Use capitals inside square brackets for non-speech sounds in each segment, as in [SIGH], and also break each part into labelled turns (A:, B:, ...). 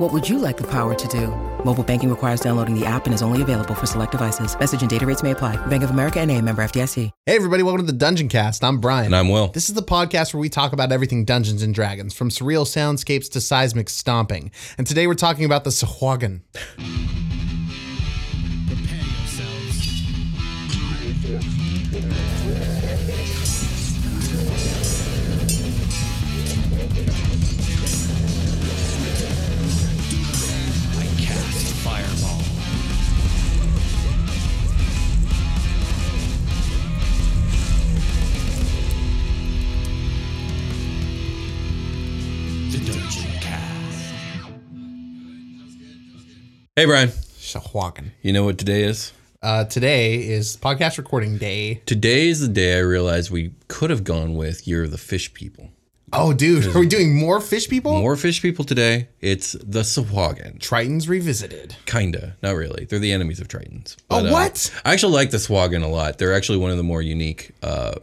A: What would you like the power to do? Mobile banking requires downloading the app and is only available for select devices. Message and data rates may apply. Bank of America and a member FDIC.
B: Hey, everybody, welcome to the Dungeoncast. I'm Brian.
C: And I'm Will.
B: This is the podcast where we talk about everything Dungeons and Dragons, from surreal soundscapes to seismic stomping. And today we're talking about the Sahuagin.
C: Hey, Brian.
B: Sahuagin.
C: You know what today is?
B: Uh, today is podcast recording day.
C: Today is the day I realized we could have gone with Year of the Fish People.
B: Oh, dude, are we doing more fish people?
C: More fish people today. It's the Sahuagin.
B: Tritons revisited.
C: Kinda. Not really. They're the enemies of Tritons.
B: Oh,
C: uh,
B: what?
C: I actually like the Sahuagin a lot. They're actually one of the more unique uh,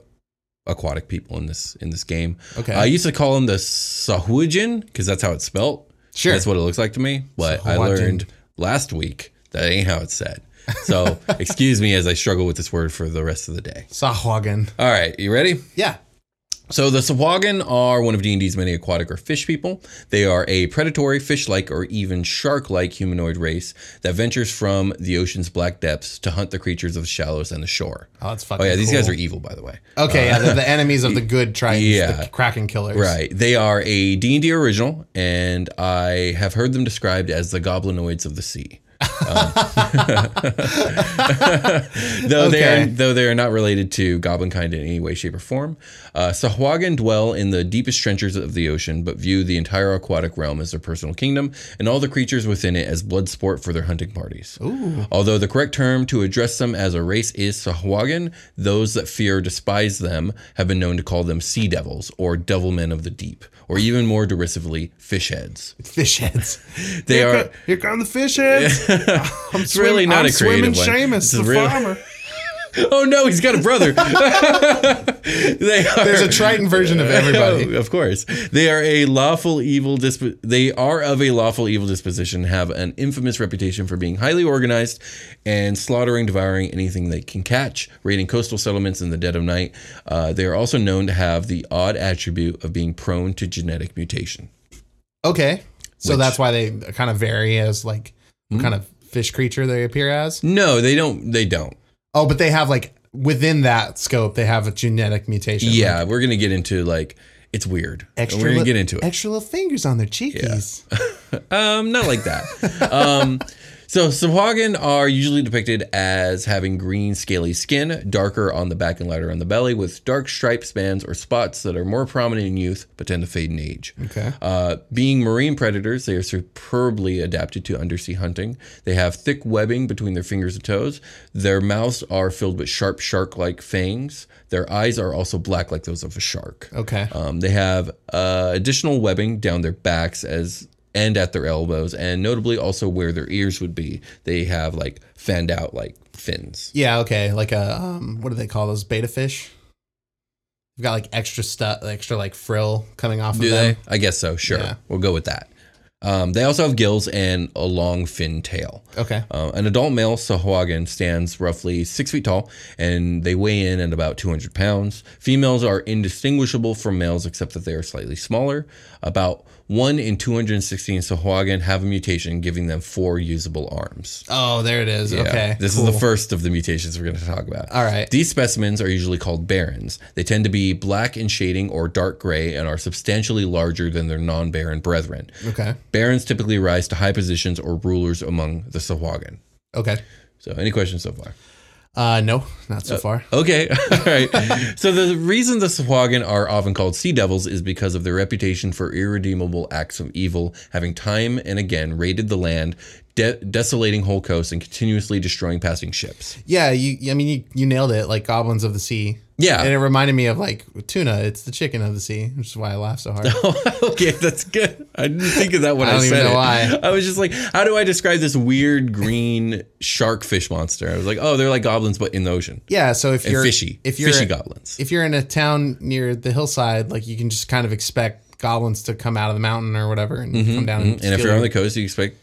C: aquatic people in this in this game.
B: Okay.
C: I used to call them the Sahuagin because that's how it's spelt.
B: Sure.
C: That's what it looks like to me. But I learned last week that ain't how it's said. So [LAUGHS] excuse me as I struggle with this word for the rest of the day.
B: Sahuagin.
C: All right, you ready?
B: Yeah.
C: So the Sahuagin are one of D&D's many aquatic or fish people. They are a predatory, fish-like, or even shark-like humanoid race that ventures from the ocean's black depths to hunt the creatures of the shallows and the shore.
B: Oh, that's oh, fucking
C: Oh yeah, these guys are evil, by the way.
B: Okay, yeah, they're the [LAUGHS] enemies of the good Tritons,
C: yeah.
B: the Kraken killers.
C: Right. They are a D&D original, and I have heard them described as the goblinoids of the sea. Um, [LAUGHS] though they are though they are not related to goblin kind in any way, shape, or form, uh, Sahuagin dwell in the deepest trenches of the ocean, but view the entire aquatic realm as their personal kingdom, and all the creatures within it as blood sport for their hunting parties. Although the correct term to address them as a race is Sahuagin, those that fear or despise them have been known to call them sea devils or devilmen of the deep, or even more derisively, fish heads.
B: Fish heads. [LAUGHS]
C: They
B: here
C: are.
B: Come, here come the fish heads. [LAUGHS] I'm
C: It's really not
B: I'm
C: a creative
B: swimming
C: one.
B: Seamus,
C: It's
B: the
C: a real-
B: farmer.
C: Oh no, he's got a brother. [LAUGHS] are,
B: There's a Triton version of everybody.
C: of course, they are a lawful evil. Disp- they are of a lawful evil disposition. Have an infamous reputation for being highly organized and slaughtering, devouring anything they can catch, raiding coastal settlements in the dead of night. Uh, they are also known to have the odd attribute of being prone to genetic mutation.
B: Okay, so
C: Which-
B: that's why they kind of vary as like
C: Hmm?
B: what kind of fish creature they appear as.
C: No, they don't. They don't.
B: Oh, but they have like within that scope, they have a genetic mutation.
C: Yeah,
B: like
C: we're gonna get into like it's weird.
B: extra.
C: we're gonna
B: li-
C: get into it.
B: Extra little fingers on their cheekies. [LAUGHS]
C: Um, not like that. [LAUGHS] um, so Sahuagin are usually depicted as having green, scaly skin, darker on the back and lighter on the belly, with dark stripes, bands, or spots that are more prominent in youth but tend to fade in age.
B: Okay.
C: Uh, being marine predators, they are superbly adapted to undersea hunting. They have thick webbing between their fingers and toes. Their mouths are filled with sharp, shark-like fangs. Their eyes are also black, like those of a shark.
B: Okay.
C: Um, they have uh, additional webbing down their backs as and at their elbows, and notably also where their ears would be. They have like fanned out like fins.
B: Yeah. Okay. Like a um, what do they call those betta fish? You've got like extra stuff, extra like frill coming off
C: Do
B: of
C: they?
B: them.
C: I guess so. Sure,
B: Yeah.
C: we'll go with that. Um, they also have gills and a long fin tail.
B: Okay.
C: Uh, an adult male Sahuagin stands roughly six feet tall, and they weigh in at about 200 pounds. Females are indistinguishable from males, except that they are slightly smaller. About one in 216 Sahuagin have a mutation, giving them four usable arms.
B: Oh, there it is.
C: Yeah.
B: Okay.
C: This
B: cool.
C: is the first of the mutations we're going to talk about.
B: All right.
C: These specimens are usually called barons. They tend to be black in shading or dark gray and are substantially larger than their non baron brethren.
B: Okay.
C: Barons typically rise to high positions or rulers among the Sahuagin.
B: Okay.
C: So, any questions so far?
B: Uh, no, not so far.
C: Okay, [LAUGHS] all right. [LAUGHS] so the reason the Sahuagin are often called sea devils is because of their reputation for irredeemable acts of evil, having time and again raided the land, de- desolating whole coasts, and continuously destroying passing ships.
B: Yeah, you. I mean, you, you nailed it. Like goblins of the sea.
C: Yeah.
B: And it reminded me of like tuna. It's the chicken of the sea, which is why I laugh so hard. [LAUGHS]
C: okay, that's good. I didn't think of that when
B: I
C: I,
B: don't even
C: said
B: know
C: it.
B: why.
C: I was just like, how do I describe this weird green shark fish monster? I was like, oh, they're like goblins, but in the ocean.
B: yeah. So if
C: And
B: you're
C: fishy.
B: if you're
C: fishy goblins.
B: if you're in a town near the hillside, like you can just kind of expect goblins to come out of the mountain or whatever and come down. And,
C: Mm-hmm, and if you're on the coast, you expect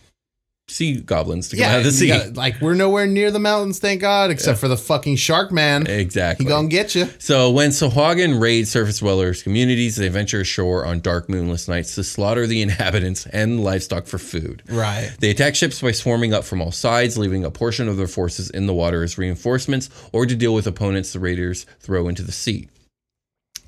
C: sea goblins to come out of the sea.
B: got- like we're nowhere near the mountains, thank God, except for the fucking shark man.
C: exactly.
B: He gonna get you.
C: So when Sahuagin raids surface dwellers' communities, they venture ashore on dark moonless nights to slaughter the [LAUGHS] inhabitants and livestock for food.
B: Right.
C: They attack ships by swarming up from all sides, leaving a portion of their forces in the water as reinforcements or to deal with opponents the raiders throw into the sea.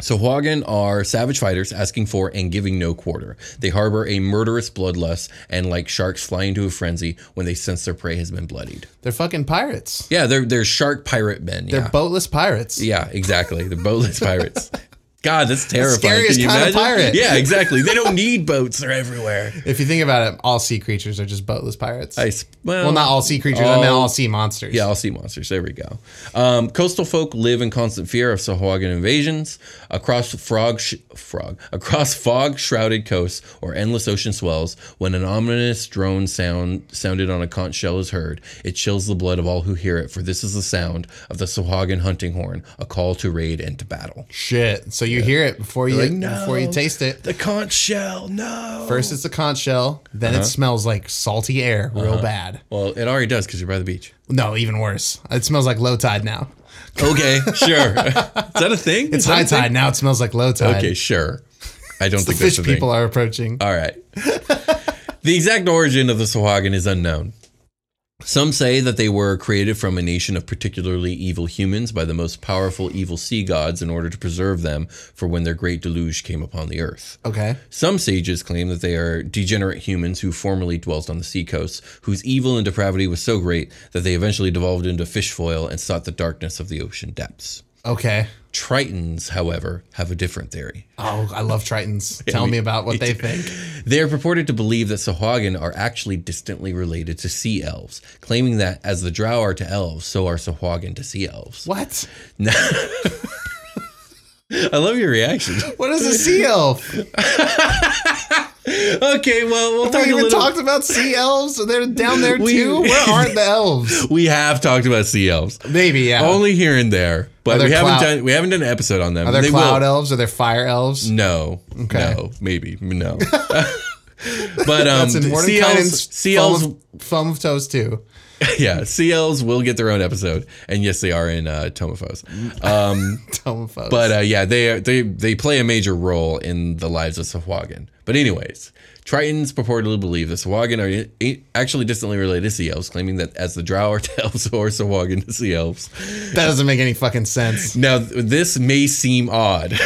C: Sahuagin are savage fighters asking for and giving no quarter. They harbor a murderous bloodlust and, like sharks, fly into a frenzy when they sense their prey has been bloodied.
B: They're fucking pirates.
C: Yeah, they're they're shark pirate men.
B: They're
C: Yeah,
B: boatless pirates.
C: yeah, exactly. They're boatless [LAUGHS] pirates. God, that's terrifying.
B: scariest
C: Can you
B: kind of pirate.
C: Yeah, exactly. They don't need boats; they're everywhere. [LAUGHS]
B: If you think about it, all sea creatures are just boatless pirates.
C: I, well,
B: well, not all sea creatures. I meant
C: all-
B: all sea monsters.
C: Yeah, all sea monsters. There we go. Um, coastal folk live in constant fear of Sahuagin invasions across frog, sh- frog across fog shrouded coasts or endless ocean swells. When an ominous drone sound sounded on a conch shell is heard, it chills the blood of all who hear it. For this is the sound of the Sahuagin hunting horn, a call to raid and to battle.
B: Shit. So you hear it before you
C: like, "No."
B: before you taste it.
C: The conch shell, no.
B: First it's the conch shell, then
C: Uh-huh.
B: it smells like salty air, real bad.
C: well, it already does because you're by the beach.
B: No, even worse. It smells like low tide now.
C: Okay, sure. [LAUGHS] is that a thing?
B: It's high tide now. It smells like low tide.
C: Okay, sure. I don't
B: the
C: think
B: fish
C: that's a thing.
B: people are approaching.
C: All right. the exact origin of the Sahuagin is unknown. Some say that they were created from a nation of particularly evil humans by the most powerful evil sea gods in order to preserve them for when their great deluge came upon the earth.
B: Okay.
C: Some sages claim that they are degenerate humans who formerly dwelt on the seacoasts, whose evil and depravity was so great that they eventually devolved into fish foil and sought the darkness of the ocean depths.
B: Okay.
C: Tritons, however, have a different theory.
B: Oh, I love Tritons. [LAUGHS] Tell
C: me-
B: me about what they think.
C: They are purported to believe that Sahuagin are actually distantly related to sea elves, claiming that as the Drow are to elves, so are Sahuagin to sea elves.
B: What? [LAUGHS]
C: I love your reaction.
B: What is a sea elf? [LAUGHS] [LAUGHS]
C: Okay, well, we'll talk
B: we
C: a
B: even
C: little.
B: talked about sea elves. They're down there [LAUGHS]
C: We-
B: too. Where aren't the elves? [LAUGHS]
C: we have talked about sea elves,
B: Maybe yeah.
C: only here and there, but
B: there
C: we haven't done we haven't done an episode on them.
B: are there
C: They
B: cloud
C: will.
B: elves? Are there fire elves?
C: No,
B: Okay.
C: no, maybe no. but um, sea elves, sea
B: foam
C: elves
B: of, foam of toes too. [LAUGHS]
C: yeah, sea elves will get their own episode, and yes, they are in uh, Tome of Foes. Um, [LAUGHS]
B: Tome of Foes.
C: but uh, yeah, they they they play a major role in the lives of Sahuagin. But anyways, Tritons purportedly believe the Sahuagin are actually distantly related to sea elves, claiming that as the Drow are to [LAUGHS] elves, so are Sahuagin to sea elves.
B: that doesn't make any fucking sense.
C: Now, this may seem odd. [LAUGHS]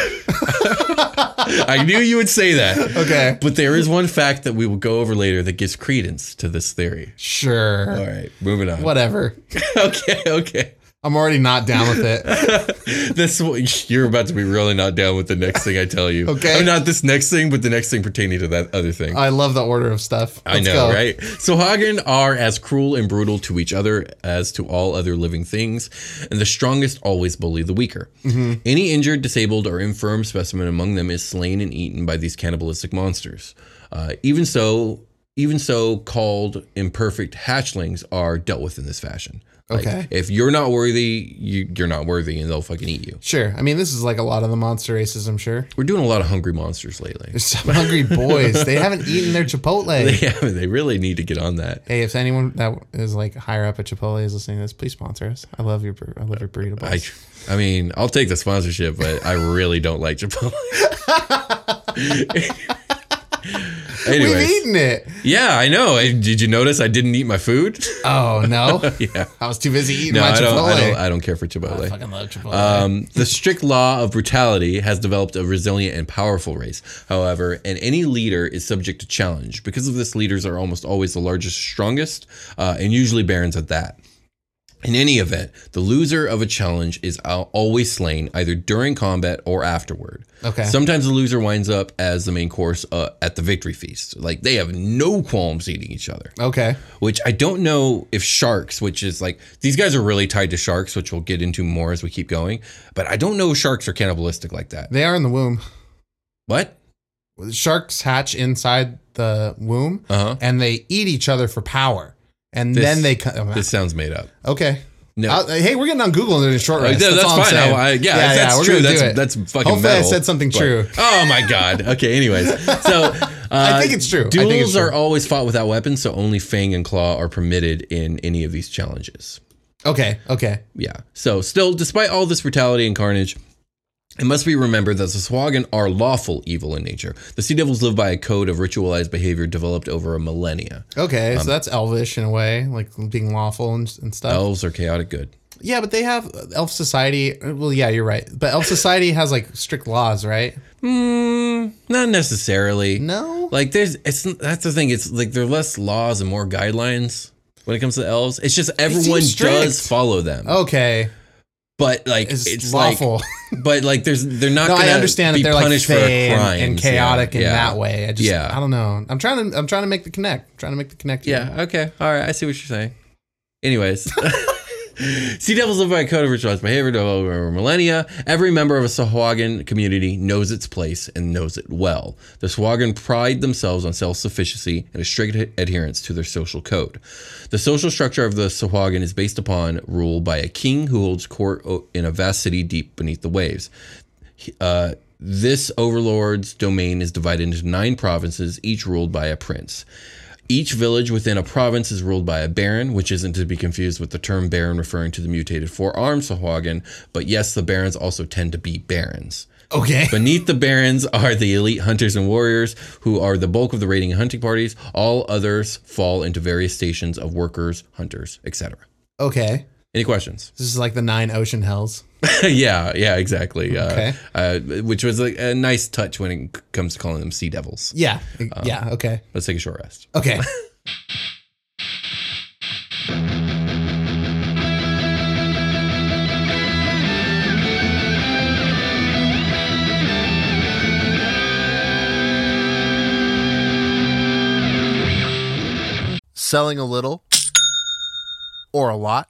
C: I knew you would say that.
B: Okay.
C: But there is one fact that we will go over later that gives credence to this theory.
B: Sure.
C: All right, moving on.
B: Whatever. [LAUGHS]
C: Okay, okay.
B: I'm already not down with it. [LAUGHS]
C: This you're about to be really not down with the next thing I tell you.
B: Okay.
C: I'm not this next thing, but the next thing pertaining to that other thing.
B: I love the order of stuff.
C: I
B: Let's
C: know,
B: go.
C: right? So Sahuagin are as cruel and brutal to each other as to all other living things, and the strongest always bully the weaker.
B: Mm-hmm.
C: Any injured, disabled, or infirm specimen among them is slain and eaten by these cannibalistic monsters. Uh, even so, even so called imperfect hatchlings are dealt with in this fashion. Like,
D: Okay.
C: If you're not worthy, you, you're not worthy and they'll fucking eat you.
D: Sure. I mean, this is like a lot of the monster races, I'm sure.
C: We're doing a lot of hungry monsters lately.
D: There's some hungry boys. They haven't eaten their Chipotle. [LAUGHS]
C: Yeah, they really need to get on that.
D: Hey, if anyone that is like higher up at Chipotle is listening to this, please sponsor us. I love your I love your burrito
C: I. I mean, I'll take the sponsorship, but I really don't like Chipotle. [LAUGHS] [LAUGHS]
D: We've
C: Anyways,
D: eaten it.
C: yeah, I know. I- Did you notice I didn't eat my food?
D: Oh [LAUGHS] no,
C: yeah.
D: I was too busy eating
C: No,
D: my
C: I don't,
D: Chipotle.
C: I don't. I don't care for Chipotle.
D: I fucking love Chipotle.
C: Um, the strict law of brutality has developed a resilient and powerful race. However, and any leader is subject to challenge. Because of this, leaders are almost always the largest, strongest, uh, and usually barons at that. In any event, the loser of a challenge is always slain either during combat or afterward.
D: Okay.
C: Sometimes the loser winds up as the main course uh, at the victory feast. Like they have no qualms eating each other
D: okay.
C: which I don't know if sharks, which is like these guys are really tied to sharks, which we'll get into more as we keep going. But I don't know if sharks are cannibalistic like that.
D: They are in the womb.
C: What?
D: Sharks hatch inside the womb,
C: Uh huh.
D: and they eat each other for power, and
C: This-
D: then they come.
C: This sounds made up.
D: okay.
C: No.
D: I'll- hey, we're getting on Google and doing a short rest.
C: yeah,
D: That's,
C: that's fine. I- I- yeah, that's
D: we're
C: true. That's
D: it.
C: that's fucking.
D: Hopefully, I said something
C: but-
D: true.
C: Oh my god. Okay. Anyways, [LAUGHS] so uh,
D: I think it's true. I
C: Duels
D: think it's true.
C: are always fought without weapons, so only Fang and Claw are permitted in any of these challenges.
D: Okay. Okay.
C: Yeah. So, still, despite all this brutality and carnage, it must be remembered that the Sahuagin are lawful evil in nature. The Sea Devils live by a code of ritualized behavior developed over a millennia.
D: Okay.
C: Um,
D: so that's elvish in a way, like being lawful and, and stuff.
C: Elves are chaotic good.
D: Yeah, but they have elf society. Well, yeah, you're right. But elf society has like strict laws, right?
C: Mm, not necessarily.
D: No.
C: Like, there's, it's, that's the thing. It's like there are less laws and more guidelines when it comes to elves. It's just everyone
D: strict.
C: does follow them.
D: Okay.
C: But, like,
D: It's,
C: it's,
D: lawful.
C: like, [LAUGHS] but, like, there's, they're not
D: no,
C: going
D: I
C: to
D: understand
C: be
D: that they're like
C: punished for a
D: and,
C: crime.
D: and chaotic in that way. I just,
C: Yeah.
D: I don't know. I'm trying to, I'm trying to make the connect. I'm trying to make the connect. here.
C: Yeah. Okay. All right. I see what you're saying. Anyways, [LAUGHS] Sea Devils live by a code of ritualized behavior developed over millennia. Every member of a Sahuagin community knows its place and knows it well. The Sahuagin pride themselves on self-sufficiency and a strict adherence to their social code. The social structure of the Sahuagin is based upon rule by a king who holds court in a vast city deep beneath the waves. Uh, this overlord's domain is divided into nine provinces, each ruled by a prince. Each village within a province is ruled by a baron, which isn't to be confused with the term baron referring to the mutated four-armed Sahuagin, but yes, the barons also tend to be barons.
D: Okay. [LAUGHS]
C: Beneath the barons are the elite hunters and warriors, who are the bulk of the raiding and hunting parties. All others fall into various stations of workers, hunters, etc.
D: Okay.
C: Any questions?
D: This is like the nine ocean hells. [LAUGHS]
C: yeah, yeah, exactly.
D: Okay.
C: Uh, uh, which was like a nice touch when it comes to calling them sea devils.
D: Yeah.
C: Um,
D: yeah. Okay.
C: Let's take a short rest.
D: Okay. [LAUGHS]
B: Selling a little or a lot?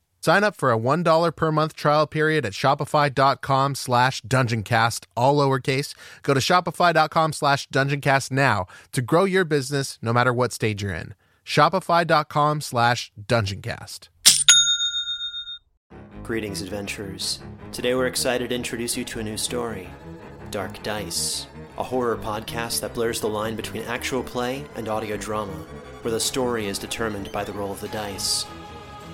B: Sign up for a $1 per month trial period at shopify.com slash dungeoncast, all lowercase. Go to shopify.com slash dungeoncast now to grow your business no matter what stage you're in. Shopify.com slash dungeoncast.
E: Greetings, adventurers. Today we're excited to introduce you to a new story Dark Dice, a horror podcast that blurs the line between actual play and audio drama, where the story is determined by the roll of the dice.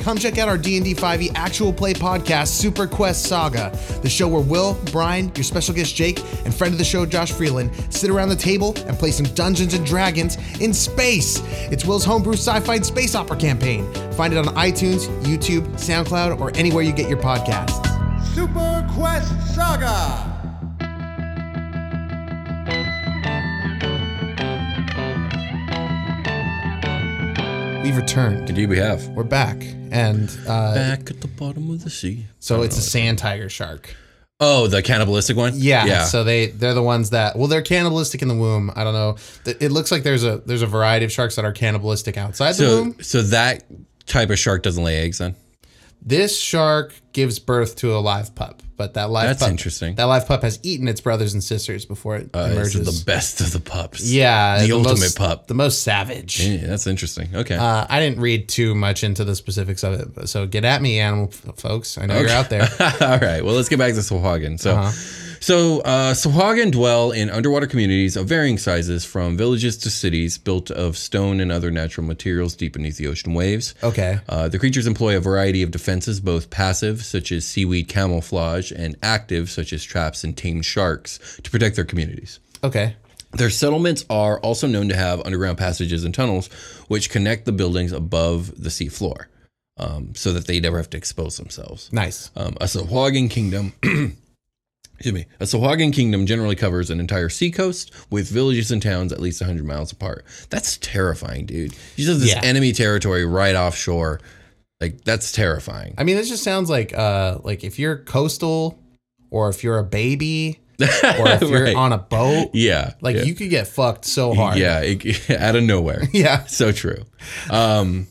B: Come check out our D&D 5e E actual play podcast, Super Quest Saga, the show where Will, Brian, your special guest Jake, and friend of the show Josh Freeland sit around the table and play some Dungeons and Dragons in space. It's Will's homebrew sci-fi space opera campaign. Find it on iTunes, YouTube, SoundCloud, or anywhere you get your podcasts.
F: Super Quest Saga!
B: We've returned.
C: Indeed, we have.
B: We're back, and uh,
C: Back at the bottom of the sea.
B: so it's a sand tiger shark.
C: Oh, the cannibalistic one?
B: Yeah,
C: Yeah.
B: So they they're the ones that well they're cannibalistic in the womb. I don't know. It looks like there's a there's a variety of sharks that are cannibalistic outside the
C: so,
B: womb.
C: so that type of shark doesn't lay eggs then?
B: This shark gives birth to a live pup, but that live
C: That's
B: pup,
C: interesting.
B: That live pup has eaten its brothers and sisters before it
C: Uh,
B: emerges.
C: is the best of the pups.
B: yeah,
C: The, ultimate
B: most,
C: pup.
B: the most savage.
C: Yeah, that's interesting. Okay.
B: Uh, I didn't read too much into the specifics of it, so get at me, animal f- folks. I know you're out there. [LAUGHS]
C: All right. Well, let's get back to Sahuagin. So,
B: Uh-huh.
C: So uh, dwell in underwater communities of varying sizes, from villages to cities, built of stone and other natural materials deep beneath the ocean waves.
B: Okay.
C: Uh, the creatures employ a variety of defenses, both passive, such as seaweed camouflage, and active, such as traps and tamed sharks, to protect their communities.
B: Okay.
C: Their settlements are also known to have underground passages and tunnels, which connect the buildings above the sea floor, um, so that they never have to expose themselves.
B: Nice.
C: Um, a Sahuagin kingdom, [CLEARS THROAT] excuse me, a Sahuagin kingdom generally covers an entire seacoast with villages and towns at least 100 miles apart. That's terrifying, dude. You just have this
B: Yeah.
C: enemy territory right offshore. Like that's terrifying.
B: I mean, this just sounds like uh like if you're coastal, or if you're a baby, or if [LAUGHS] you're
C: Right.
B: on a boat,
C: yeah,
B: like
C: yeah.
B: you could get fucked so hard.
C: Yeah, it, [LAUGHS] out of nowhere. [LAUGHS]
B: Yeah.
C: so true. Um,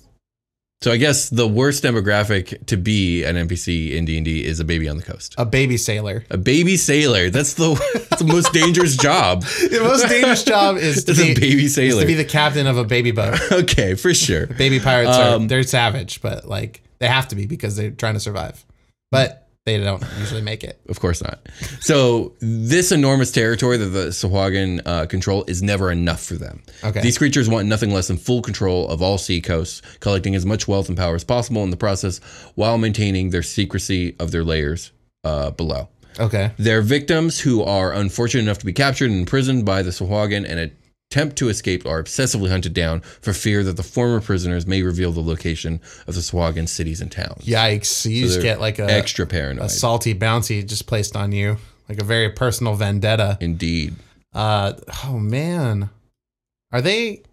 C: so I guess the worst demographic to be an NPC in D and D is a baby on the coast.
B: A baby sailor.
C: A baby sailor. That's the [LAUGHS] that's the most dangerous job. [LAUGHS]
B: The most dangerous job is [LAUGHS] to
C: Is
B: be
C: a baby sailor.
B: to be the captain of a baby boat.
C: okay, for sure.
B: Baby pirates
C: Um,
B: are they're savage, but like they have to be because they're trying to survive. But they don't usually make it.
C: Of course not. So this enormous territory that the Sahuagin uh, control is never enough for them.
B: Okay.
C: These creatures want nothing less than full control of all sea coasts, collecting as much wealth and power as possible in the process, while maintaining their secrecy of their layers uh, below.
B: Okay.
C: Their victims, who are unfortunate enough to be captured and imprisoned by the Sahuagin and attempt to escape, are obsessively hunted down for fear that the former prisoners may reveal the location of the Sahuagin cities and towns.
B: Yikes. You
C: So
B: just get like a
C: extra paranoid.
B: a salty bounty just placed on you. Like a very personal vendetta.
C: Indeed.
B: Uh oh man. Are they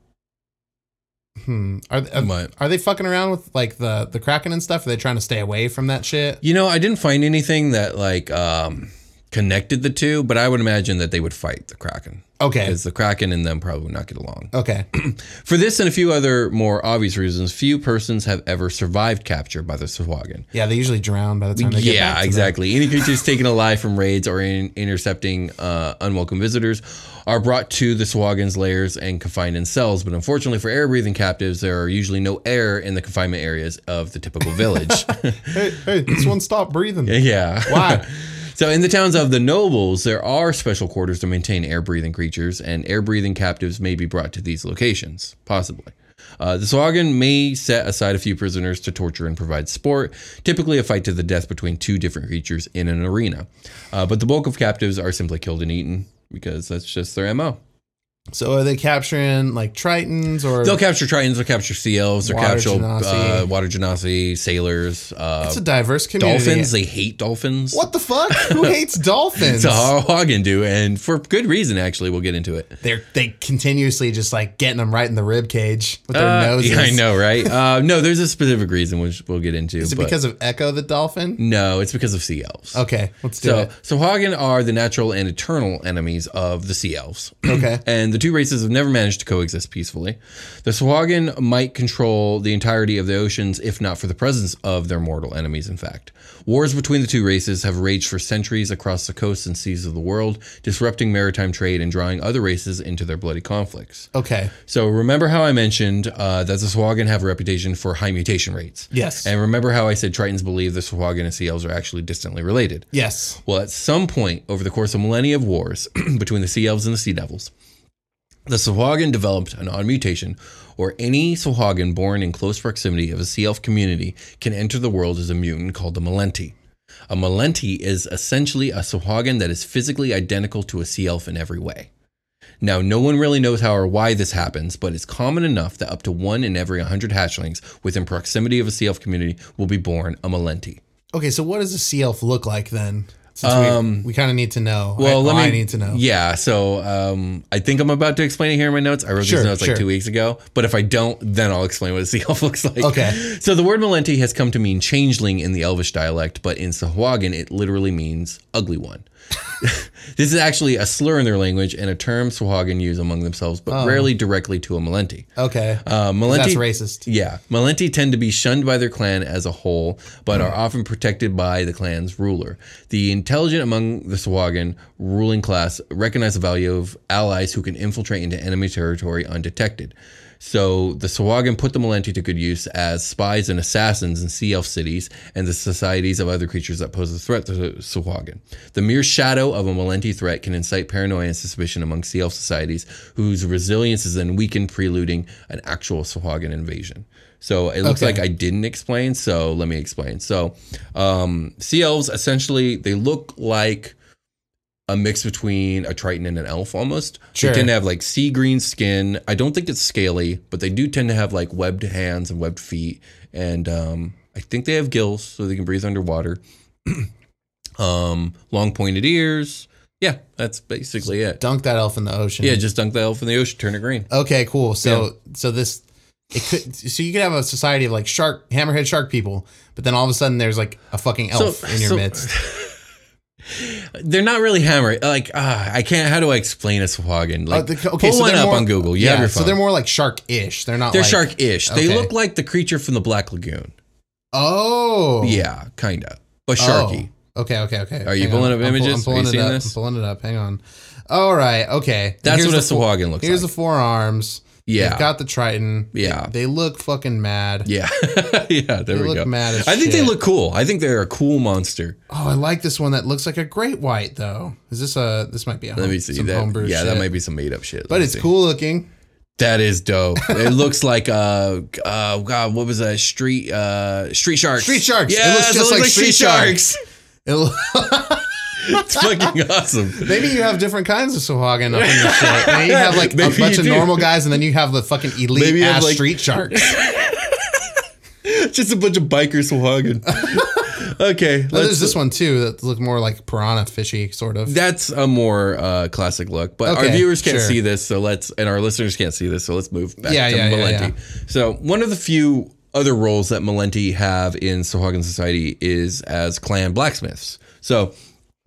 B: Hmm. Are, are, are they fucking around with like the the Kraken and stuff? Are they trying to stay away from that shit?
C: You know, I didn't find anything that like um, connected the two, but I would imagine that they would fight the Kraken.
B: Okay.
C: Because the Kraken and them probably would not get along.
B: Okay. [CLEARS THROAT]
C: For this and a few other more obvious reasons, few persons have ever survived capture by the Sahuagin.
B: Yeah, they usually drown by the time they get back
C: Yeah,
B: to the-
C: exactly. Any creatures taken alive from raids or in intercepting uh, unwelcome visitors are brought to the Sahuagin's lairs and confined in cells. But unfortunately for air breathing captives, there are usually no air in the confinement areas of the typical village. [LAUGHS]
B: hey, hey, this one stopped breathing. [LAUGHS]
C: yeah.
B: Why? [LAUGHS]
C: So, in the towns of the nobles, there are special quarters to maintain air breathing creatures, and air breathing captives may be brought to these locations, possibly. Uh, the Sahuagin may set aside a few prisoners to torture and provide sport, typically a fight to the death between two different creatures in an arena. Uh, but the bulk of captives are simply killed and eaten because that's just their MO.
B: So are they capturing like Tritons or
C: They'll capture Tritons, they'll capture Sea Elves, they'll
B: Water
C: capture
B: Genasi.
C: uh, Water Genasi, sailors, uh,
B: it's a diverse community.
C: dolphins. They hate dolphins.
B: What the fuck? [LAUGHS] Who hates dolphins?
C: Sahuagin do, and for good reason. Actually, we'll get into it.
B: They're they continuously just like getting them right in the rib cage with their
C: Uh,
B: noses.
C: yeah, I know, right? uh, no, there's a specific reason which we'll get into.
B: Is it because of Echo the dolphin?
C: no, it's because of sea elves.
B: Okay, let's do
C: So,
B: it.
C: so Sahuagin are the natural and eternal enemies of the sea elves.
B: Okay. [CLEARS THROAT]
C: and the two races have never managed to coexist peacefully. The Sahuagin might control the entirety of the oceans if not for the presence of their mortal enemies, in fact. Wars between the two races have raged for centuries across the coasts and seas of the world, disrupting maritime trade and drawing other races into their bloody conflicts.
B: Okay.
C: So remember how I mentioned uh, that the Sahuagin have a reputation for high mutation rates.
B: Yes.
C: And remember how I said Tritons believe the Sahuagin and sea elves are actually distantly related.
B: Yes.
C: Well, at some point over the course of millennia of wars [CLEARS THROAT] between the Sea Elves and the Sea Devils, the Sahuagin developed an odd mutation, or any Sahuagin born in close proximity of a Sea Elf community can enter the world as a mutant called a Malenti. A Malenti is essentially a Sahuagin that is physically identical to a Sea Elf in every way. Now, no one really knows how or why this happens, but it's common enough that up to one in every 100 hatchlings within proximity of a Sea Elf community will be born a Malenti.
B: Okay, so what does a sea elf look like then? Since
C: Um,
B: we, we kind of need to know.
C: Well,
B: I,
C: let me.
B: I need to know.
C: Yeah. So um, I think I'm about to explain it here in my notes. I wrote
B: Sure,
C: these notes
B: sure.
C: like two weeks ago, but if I don't, then I'll explain what a [LAUGHS] sea elf looks like.
B: Okay.
C: So the word Malenti has come to mean changeling in the Elvish dialect, but in Sahuagin it literally means ugly one. [LAUGHS] this is actually a slur in their language and a term Sahuagin use among themselves, but rarely directly to a Malenti.
B: Okay.
C: Uh,
B: Oh. That's racist.
C: yeah, Malenti tend to be shunned by their clan as a whole, but
B: Hmm.
C: are often protected by the clan's ruler. The intelligent among the Sahuagin ruling class recognize the value of allies who can infiltrate into enemy territory undetected. So the Sahuagin put the Malenti to good use as spies and assassins in sea elf cities and the societies of other creatures that pose a threat to the Sahuagin. The mere shadow of a Malenti threat can incite paranoia and suspicion among sea elf societies whose resilience is then weakened, preluding an actual Sahuagin invasion. So it looks
B: Okay.
C: like I didn't explain, so let me explain. So um, sea elves essentially they look like a mix between a triton and an elf almost.
B: Sure.
C: They tend to have like sea green skin. I don't think it's scaly, but they do tend to have like webbed hands and webbed feet. And um, I think they have gills so they can breathe underwater. [CLEARS THROAT] um, long pointed ears. Yeah, that's basically it.
B: Dunk that elf in the ocean.
C: Yeah, just dunk the elf in the ocean, turn it green.
B: Okay, cool. So so this it could so you could have a society of like shark hammerhead shark people, but then all of a sudden there's like a fucking elf in your
C: so-
B: midst. [LAUGHS]
C: They're not really hammer. Like ah, I can't. How do I explain a Sahuagin? Like
B: Oh, the-
C: pull one
B: they're
C: up
B: more-
C: on Google. You
B: yeah,
C: have your
B: so they're more like shark-ish. They're not.
C: They're
B: like,
C: shark-ish. They look like the creature from the Black Lagoon.
B: Oh,
C: Yeah, kind of, but
B: Oh.
C: sharky.
B: Okay, okay, okay.
C: Are you
B: Hang
C: pulling
B: on.
C: up
B: I'm pull-
C: images?
B: I'm
C: Are
B: pulling
C: you
B: it up.
C: this?
B: I'm pulling it up. Hang on. All right. Okay.
C: That's what a
B: the
C: looks
B: Here's
C: like.
B: Here's the
C: Yeah.
B: They've got the Triton.
C: Yeah.
B: They, they look fucking mad.
C: Yeah, [LAUGHS] yeah. There we
B: look
C: go.
B: mad as
C: I think they look cool. I think they're a cool monster.
B: Oh, I like this one that looks like a great white though. Is this a? This might be a.
C: Let
B: home-
C: me see
B: some
C: that.
B: homebrew
C: Yeah, that might be some made up shit.
B: But
C: Let me
B: it's
C: see.
B: cool looking.
C: That is dope. [LAUGHS] it looks like uh, uh God, what was that? Street uh Street Sharks.
B: Street Sharks.
C: Yeah, it
B: looks just like Street Sharks. It lo- [LAUGHS]
C: it's fucking awesome.
B: Maybe you have different kinds of Sahuagin up in your [LAUGHS] shit. Maybe you have like a bunch of
C: do.
B: normal guys, and then you have the fucking elite
C: Maybe you have,
B: ass
C: like-
B: street sharks. [LAUGHS]
C: Just a bunch of bikers Sahuagin. okay,
B: there's this one too that look more like piranha fishy, sort of.
C: That's a more uh, classic look, but our
B: Okay,
C: viewers can't
B: sure.
C: see this, so let's and our listeners can't see this, so let's move back
B: Yeah,
C: to
B: yeah, yeah,
C: Malenti. So one of the few other roles that Malenti have in Sahuagin society is as clan blacksmiths. So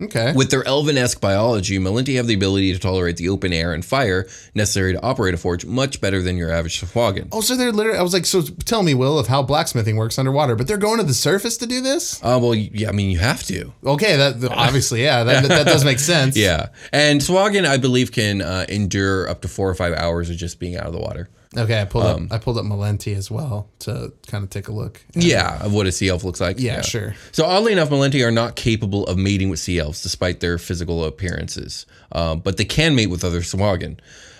B: Okay.
C: with their elven-esque biology, Malenti have the ability to tolerate the open air and fire necessary to operate a forge much better than your average Sahuagin.
B: Oh, so they're literally. I was like, so tell me, Will, of how blacksmithing works underwater, but they're going to the surface to do this.
C: Uh, well, yeah, I mean, you have to.
B: Okay, that obviously, yeah, that, that does make sense. [LAUGHS]
C: Yeah, and Sahuagin, I believe, can uh, endure up to four or five hours of just being out of the water.
B: Okay, I pulled
C: Um,
B: up. I pulled up Malenti as well to kind of take a look.
C: Yeah, of what a sea elf looks like.
B: Yeah, sure.
C: So oddly enough, Malenti are not capable of mating with sea elves despite their physical appearances, um, but they can mate with other Sahuagin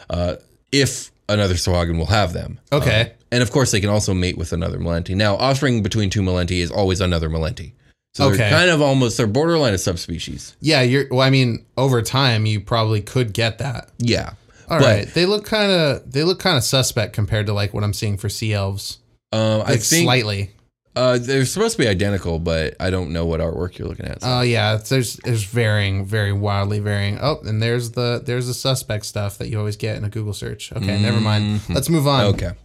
C: uh, if another Sahuagin will have them.
B: Okay.
C: Um, and of course, they can also mate with another Malenti. Now, offspring between two Malenti is always another Malenti. So
B: Okay.
C: they're kind of almost they're borderline a subspecies.
B: Yeah, you're. Well, I mean, over time, you probably could get that.
C: Yeah.
B: All
C: but
B: right, they look kind of they look kind of suspect compared to like what I'm seeing for sea elves.
C: um, I
B: Like
C: think
B: slightly.
C: uh, they're supposed to be identical, but I don't know what artwork you're looking at. so-
B: Oh yeah, it's- there's there's varying, very wildly varying. Oh, and there's the there's the suspect stuff that you always get in a Google search. Okay, never mind. Let's move on.
C: Mm-hmm. okay.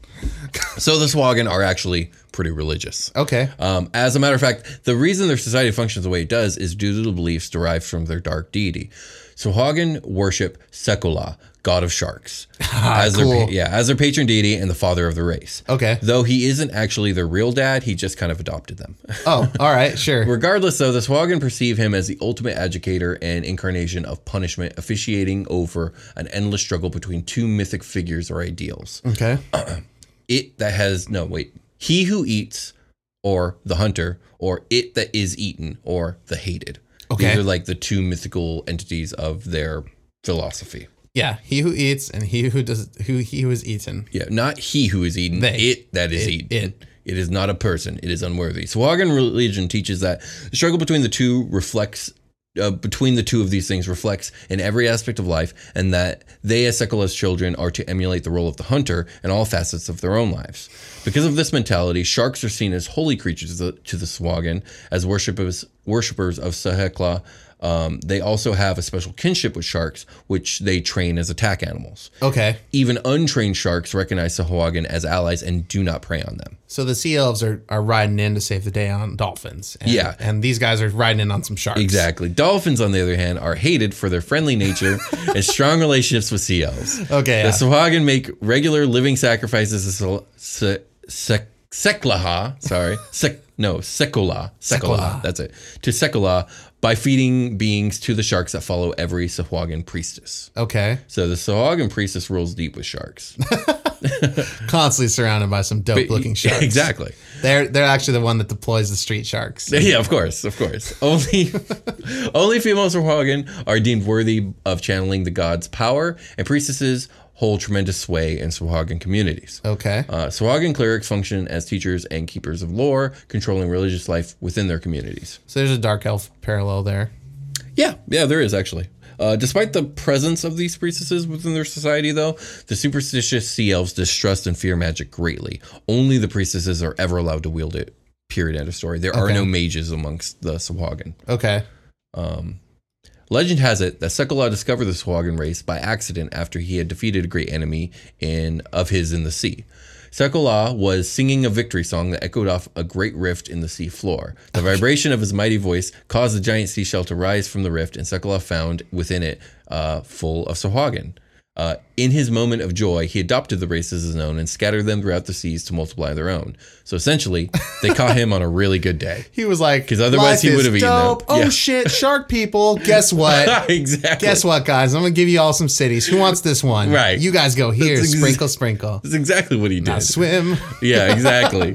C: so the Sahuagin are actually pretty religious.
B: Okay.
C: Um, as a matter of fact, the reason their society functions the way it does is due to the beliefs derived from their dark deity. Sahuagin worship Sekolah, god of sharks, [LAUGHS] ah, as
B: cool.
C: their yeah as their patron deity and the father of the race.
B: Okay.
C: Though he isn't actually their real dad, he just kind of adopted them.
B: Oh, all [LAUGHS] right, sure.
C: Regardless, though, the Sahuagin perceive him as the ultimate educator and incarnation of punishment, officiating over an endless struggle between two mythic figures or ideals. [CLEARS THROAT]
B: Okay.
C: It that has no wait, he who eats, or the hunter, or it that is eaten, or the hated.
B: Okay.
C: These are like the two mythical entities of their philosophy.
B: Yeah, he who eats and he who does who he who is eaten.
C: Yeah, not he who is eaten,
B: They.
C: it that is
B: It-
C: eaten.
B: it.
C: It is not a person. It is unworthy. Sahuagin religion teaches that the struggle between the two reflects. Uh, between the two of these things reflects in every aspect of life, and that they, as Sekolah's children, are to emulate the role of the hunter in all facets of their own lives. Because of this mentality, sharks are seen as holy creatures to the, to the Sahuagin, as worshippers of Sahekla. Um, they also have a special kinship with sharks, which they train as attack animals.
B: Okay.
C: Even untrained sharks recognize Sahuagin as allies and do not prey on them.
B: So the sea elves are, are riding in to save the day on dolphins. And,
C: Yeah.
B: And these guys are riding in on some sharks.
C: Exactly. Dolphins, on the other hand, are hated for their friendly nature [LAUGHS] and strong relationships with sea elves.
B: Okay,
C: The
B: yeah.
C: Sahuagin make regular living sacrifices to Sel- Se- Seklaha. Sorry. [LAUGHS] Sek- no. Sekolah.
B: Sekolah.
C: That's it. To Sekolah by feeding beings to the sharks that follow every Sahuagin priestess.
B: Okay.
C: So the Sahuagin priestess rules deep with sharks. [LAUGHS]
B: Constantly surrounded by some dope looking sharks.
C: Exactly.
B: They're they're actually the one that deploys the street sharks. [LAUGHS]
C: Yeah, of course, of course. Only, [LAUGHS] only female Sahuagin are deemed worthy of channeling the god's power, and priestesses hold tremendous sway in Sahuagin communities.
B: Okay.
C: Uh, Sahuagin clerics function as teachers and keepers of lore, controlling religious life within their communities.
B: So there's a dark elf parallel there.
C: Yeah, yeah, there is actually. Uh, despite the presence of these priestesses within their society, though, the superstitious sea elves distrust and fear magic greatly. Only the priestesses are ever allowed to wield it. Period. End of story. There are no mages amongst the Sahuagin.
B: Okay.
C: Um, legend has it that Sekolah discovered the Sahuagin race by accident after he had defeated a great enemy in of his in the sea. Sekolah was singing a victory song that echoed off a great rift in the sea floor. The [LAUGHS] vibration of his mighty voice caused the giant seashell to rise from the rift, and Sekula found within it uh, full of Sahuagin. Uh, in his moment of joy, he adopted the races as his own and scattered them throughout the seas to multiply their own. So essentially, they caught him on a really good day. [LAUGHS]
B: He was like,
C: because otherwise
B: "Life
C: he would have eaten them."
B: Oh
C: Yeah.
B: shit, shark people. Guess what? [LAUGHS]
C: exactly.
B: Guess what, guys? I'm gonna give you all some cities. Who wants this one?
C: Right.
B: You guys go here.
C: That's
B: sprinkle, sprinkle.
C: That's exactly what he did.
B: Now swim. [LAUGHS]
C: Yeah, exactly.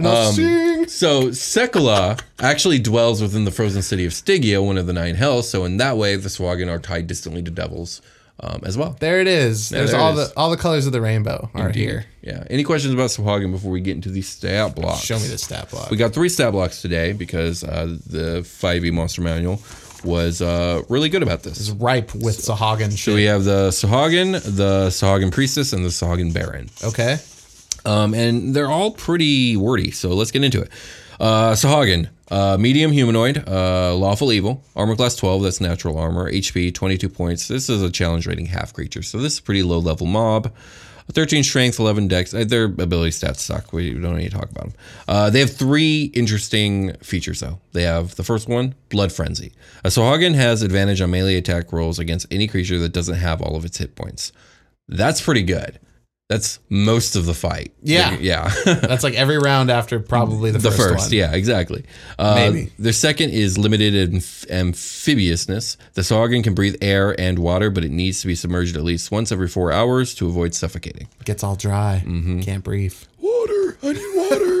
B: Sing.
C: so Sekolah actually dwells within the frozen city of Stygia, one of the nine hells. So in that way, the Sahuagin are tied distantly to devils um, as well.
B: There it is. There's
C: there
B: all
C: is.
B: the all the colors of the rainbow are
C: Indeed.
B: here.
C: Yeah. Any questions about Sahuagin before we get into these stat blocks?
B: Show me the stat block.
C: We got three stat blocks today because uh, the 5e Monster Manual was uh, really good about this.
B: It's ripe with Sahuagin shit.
C: So we have the Sahuagin, the Sahuagin Priestess, and the Sahuagin Baron.
B: okay.
C: Um, and they're all pretty wordy. So let's get into it. Uh, Sahuagin, uh, medium humanoid, uh, lawful evil, armor class 12, that's natural armor, HP 22 points. This is a challenge rating half creature. So this is pretty low level mob. 13 strength, 11 dex. Uh, Their ability stats suck. We don't need to talk about them. Uh, they have three interesting features, though. They have the first one, Blood Frenzy. A Sahuagin has advantage on melee attack rolls against any creature that doesn't have all of its hit points. That's pretty good. That's most of the fight.
B: Yeah.
C: Yeah. [LAUGHS]
B: That's like every round after probably the,
C: the
B: first,
C: first, yeah, exactly. Uh,
B: Maybe.
C: The second is limited amph- amphibiousness. The Sahuagin can breathe air and water, but it needs to be submerged at least once every four hours to avoid suffocating.
B: It Gets all dry.
C: Mm-hmm.
B: Can't breathe.
C: Water, I need water.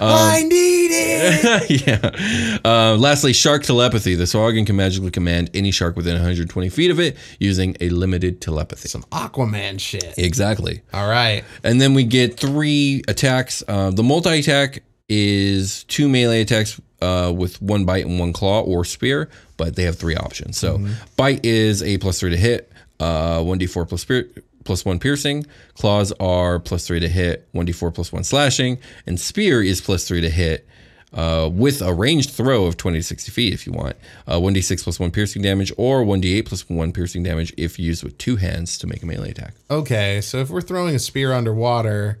B: I need [LAUGHS] it.
C: yeah. Uh, lastly, shark telepathy. The Sahuagin can magically command any shark within 120 feet of it using a limited telepathy.
B: Some Aquaman shit.
C: Exactly.
B: All right.
C: And then we get three attacks. Uh, the multi attack is two melee attacks uh, with one bite and one claw or spear, but they have three options. So bite is a plus three to hit. uh, 1d4 plus pier- plus 1 piercing. Claws are plus 3 to hit, 1d4 plus 1 slashing. And spear is plus 3 to hit uh, with a ranged throw of 20 to 60 feet if you want. Uh, 1d6 plus 1 piercing damage or 1d8 plus 1 piercing damage if used with two hands to make a melee attack.
B: Okay, so if we're throwing a spear underwater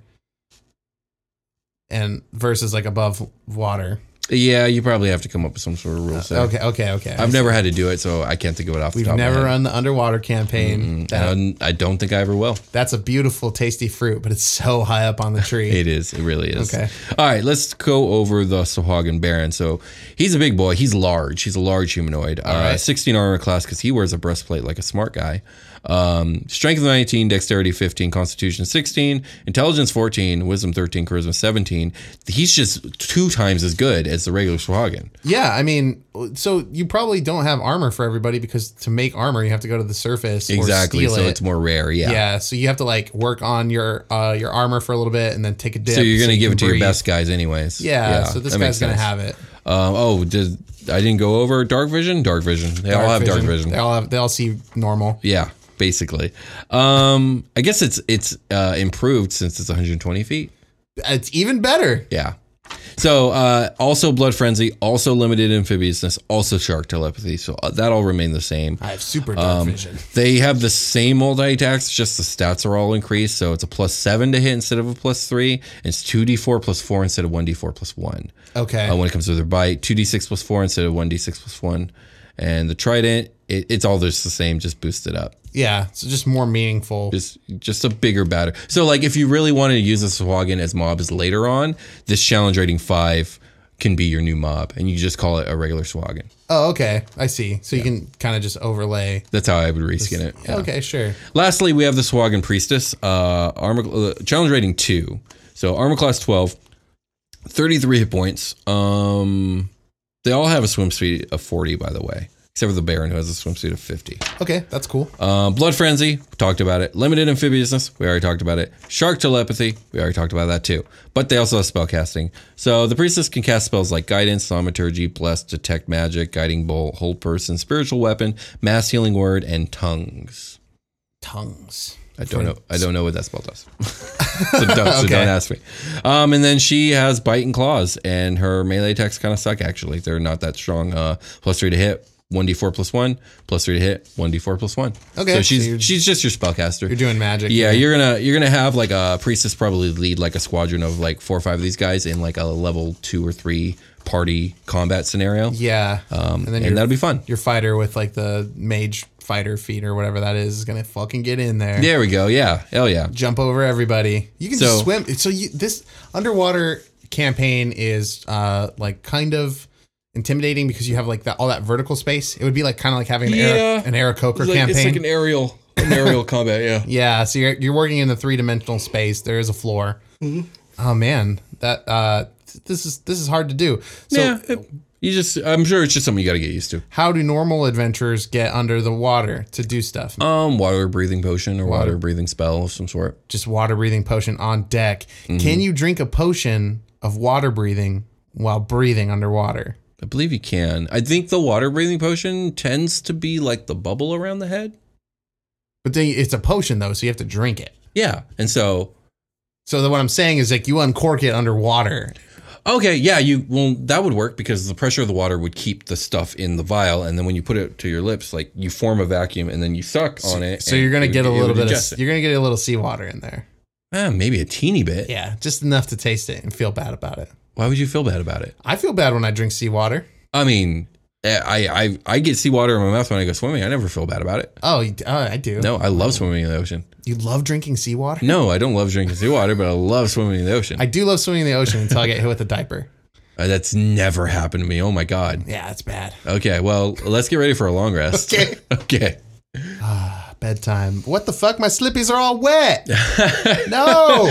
B: and versus like above water.
C: Yeah, you probably have to come up with some sort of rules set.
B: Okay, okay, okay.
C: I've never had to do it, so I can't think of it off the
B: We've
C: top
B: never
C: of my head.
B: run the underwater campaign. That-
C: And I don't think I ever will.
B: that's a beautiful, tasty fruit, but it's so high up on the tree. [LAUGHS]
C: It is. It really is.
B: Okay.
C: All right. Let's go over the Sahuagin Baron. So he's a big boy. He's large. He's a large humanoid. Uh,
B: right.
C: 16 armor class because he wears a breastplate like a smart guy. Um, strength 19, dexterity 15, constitution 16, intelligence 14, wisdom 13, charisma 17. He's just two times as good as the regular Sahuagin.
B: Yeah, I mean, so you probably don't have armor for everybody because to make armor, you have to go to the surface
C: Exactly. So
B: it.
C: it's more rare. Yeah.
B: yeah. so you have to like work on your uh, your armor for a little bit and then take a dip.
C: So you're gonna
B: you
C: give
B: can
C: it to your best guys, anyways.
B: Yeah, so this guy's gonna have it.
C: Um, oh, did I didn't go over dark vision? Dark vision. They all have dark vision.
B: They all have. They all see normal.
C: Yeah, basically. Um, I guess it's it's uh, improved since it's 120 feet.
B: It's even better.
C: Yeah. So uh, also blood frenzy, also limited amphibiousness, also shark telepathy. So uh, that all remain the same.
B: I have super dark
C: Um,
B: vision.
C: They have the same multi attacks, just the stats are all increased. So it's a plus seven to hit instead of a plus three. And it's two d four plus four instead of one d four plus one.
B: Okay.
C: Uh, when it comes to their bite, two d six plus four instead of one d six plus one. And the trident, it, it's all just the same, just boosted up.
B: Yeah, so just more meaningful.
C: just just a bigger batter. So like if you really wanted to use the Sahuagin as mobs later on, this challenge rating five can be your new mob, and you just call it a regular Sahuagin.
B: oh, okay. I see. So you can kind of just overlay.
C: That's how I would reskin it. yeah.
B: Okay, sure.
C: Lastly, we have the Sahuagin Priestess, uh, armor uh, challenge rating two. So armor class 12, 33 hit points. Um, they all have a swim speed of 40, by the way, except for the Baron who has a swimsuit of 50.
B: Okay, that's cool.
C: Um, Blood Frenzy, talked about it. Limited Amphibiousness, we already talked about it. Shark Telepathy, we already talked about that too. But they also have spell casting. So the Priestess can cast spells like Guidance, Thaumaturgy, Bless, Detect Magic, Guiding Bolt, Hold Person, Spiritual Weapon, Mass Healing Word, and Tongues.
B: Tongues.
C: I don't know. I don't know what that spell does. [LAUGHS] so don't, so don't ask me. Um, and then she has bite and claws, and her melee attacks kind of suck. Actually, they're not that strong. Uh, plus three to hit, one d four plus one. Plus three to hit, one d four plus one.
B: Okay,
C: So
B: so
C: she's
B: you're-
C: she's just your spellcaster.
B: You're doing magic.
C: Yeah,
B: here.
C: you're gonna you're gonna have like a priestess probably lead like a squadron of like four or five of these guys in like a level two or three party combat scenario.
B: Yeah.
C: Um, and,
B: your-
C: that'll be fun.
B: Your fighter with like the mage fighter feat or whatever that is is gonna fucking get in there.
C: There we go. Yeah. Hell yeah.
B: Jump over everybody. You can
C: So-
B: just swim. So you this underwater campaign is uh like kind of intimidating because you have like that all that vertical space. It would be like kind of like having an
C: Yeah.
B: Era, an Aarakocra campaign.
C: aerial an aerial [LAUGHS] combat. Yeah.
B: Yeah, so you're you're working in the three dimensional space. There is a floor.
C: Mm-hmm.
B: Oh man, that uh, th- this is this is hard to do. So
C: yeah. it- you just I'm sure it's just something you got to get used to.
B: how do normal adventurers get under the water to do stuff?
C: Um, water breathing potion or water breathing spell of some sort.
B: Just water breathing potion on deck.
C: Mm-hmm.
B: Can you drink a potion of water breathing while breathing underwater?
C: I believe you can. I think the water breathing potion tends to be like the bubble around the head.
B: But then it's a potion though, so you have to drink it.
C: Yeah, and so
B: So the, what I'm saying is like you uncork it underwater.
C: Okay, yeah, you well that would work because the pressure of the water would keep the stuff in the vial, and then when you put it to your lips, like you form a vacuum, and then you suck on it.
B: So you're gonna
C: it
B: get a
C: would- it
B: little
C: would
B: bit
C: digest
B: of
C: it.
B: you're gonna get a little seawater in there.
C: Eh, maybe a teeny bit.
B: Yeah, just enough to taste it and feel bad about it.
C: Why would you feel bad about it?
B: I feel bad when I drink seawater.
C: I mean, eh, I I I get seawater in my mouth when I go swimming. I never feel bad about it.
B: Oh, you, oh I do.
C: No, I love swimming in the ocean.
B: You love drinking seawater?
C: No, I don't love drinking seawater, but I love swimming in the ocean.
B: I do love swimming in the ocean until I get hit with a diaper.
C: Uh, that's never happened to me. Oh my god.
B: Yeah, that's bad.
C: Okay, well, let's get ready for a long rest. [LAUGHS]
B: Okay. [LAUGHS]
C: okay.
B: Bedtime. What the fuck? My slippies are all wet. [LAUGHS] no.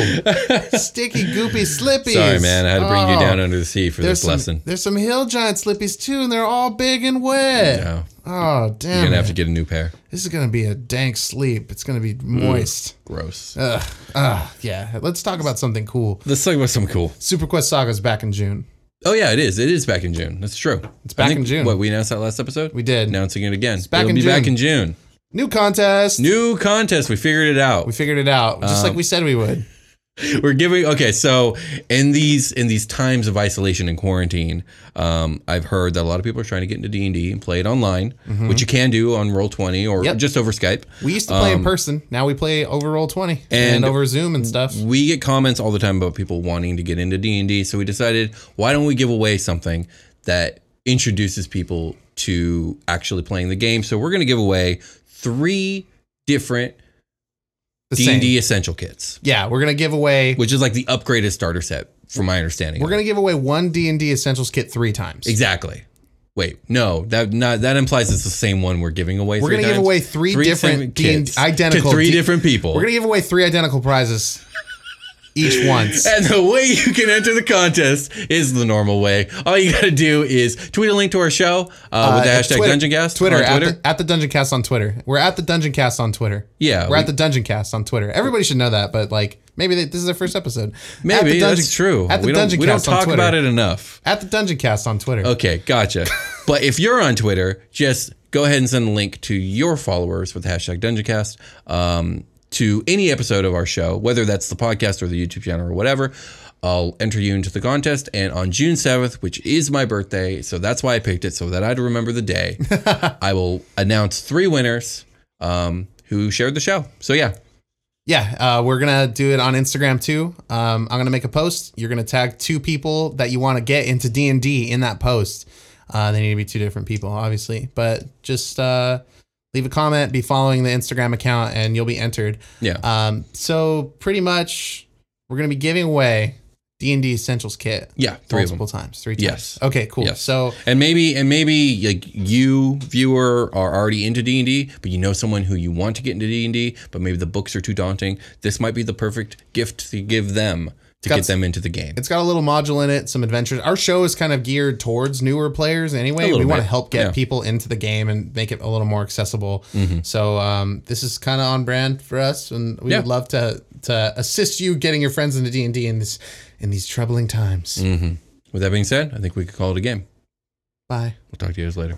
B: Sticky, goopy slippies.
C: Sorry, man. I had to bring you
B: Oh.
C: down under the sea for
B: There's
C: this
B: some,
C: lesson.
B: There's some hill giant slippies too, and they're all big and wet.
C: No,
B: Oh, damn.
C: you're gonna have to get a new pair.
B: This is gonna be a dank sleep. It's gonna be moist.
C: Gross.
B: Ugh. Ugh. Yeah. Let's talk about something cool.
C: Let's talk about something cool.
B: Superquest Saga's back in June.
C: Oh yeah, it is. It is back in June. That's true. It's
B: back in June.
C: What we announced that last episode.
B: We did.
C: announcing it again. It's
B: back
C: It'll
B: in
C: be back in June.
B: New contest.
C: New contest. We figured it out.
B: We figured it out, just
C: Um,
B: like we said we would. [LAUGHS]
C: We're giving okay. So in these in these times of isolation and quarantine, um, I've heard that a lot of people are trying to get into D and D and play it online, which you can do on Roll Twenty or
B: Mm-hmm. Yep.
C: just over Skype.
B: We used to play in person. Now we play over Roll Twenty and,
C: And-
B: over Zoom and stuff.
C: We get comments all the time about people wanting to get into D and D, so we decided why don't we give away something that introduces people to actually playing the game. So we're going to give away three different
B: The
C: D and D essential kits,
B: Yeah, we're gonna give away.
C: which is like the upgraded starter set, from my understanding.
B: We're
C: of it.
B: gonna give away one D and D Essentials kit three times.
C: Exactly. Wait, no, that not that implies it's the same one we're giving away.
B: We're
C: three
B: gonna give
C: times.
B: away three different D and
C: kits
B: identical
C: to three
B: D-
C: different people.
B: We're gonna give away three identical prizes each [LAUGHS] once.
C: and the way you can enter the contest is the normal way. All you got to do is tweet a link to our show uh, with the
B: Uh,
C: hashtag
B: Twitter-
C: DungeonCast
B: Twitter,
C: on
B: at
C: Twitter.
B: the, at the Dungeoncast on Twitter. We're at the Dungeoncast on Twitter.
C: Yeah,
B: we're
C: we-
B: at the Dungeoncast on Twitter. Everybody should know that, but like maybe they, this is their first episode.
C: Maybe
B: Dungeon-
C: that's true.
B: At the
C: we don't,
B: Dungeon
C: we don't
B: Cast on
C: talk
B: Twitter.
C: about it enough.
B: At the Dungeoncast on Twitter.
C: Okay, gotcha. [LAUGHS] but if you're on Twitter, just go ahead and send a link to your followers with the hashtag DungeonCast um, to any episode of our show, whether that's the podcast or the YouTube channel or whatever. I'll enter you into the contest. And on June 7th, which is my birthday, so that's why I picked it, so that I'd remember the day, [LAUGHS] I will announce three winners um, who shared the show. So yeah,
B: Yeah, uh, we're gonna do it on Instagram too. Um, I'm gonna make a post. You're gonna tag two people that you want to get into D and D in that post. Uh, they need to be two different people, obviously, but just uh, leave a comment, be following the Instagram account, and you'll be entered.
C: yeah.
B: Um, so pretty much, we're gonna be giving away D and D Essentials kit.
C: Yeah, three
B: multiple times, three times.
C: Yes.
B: Okay, cool.
C: Yes.
B: So
C: and maybe and maybe like you viewer are already into D&D, but you know someone who you want to get into D&D, but maybe the books are too daunting. This might be the perfect gift to give them to
B: got
C: get them into the game.
B: It's got a little module in it, some adventures. Our show is kind of geared towards newer players anyway. We want to help get
C: yeah.
B: people into the game and make it a little more accessible.
C: Mm-hmm.
B: So um, this is kind of on brand for us, and we
C: Yeah.
B: would love to to assist you getting your friends into D and D in this in these troubling times.
C: Mhm. With that being said, I think we could call it a game.
B: Bye.
C: We'll talk to you guys later.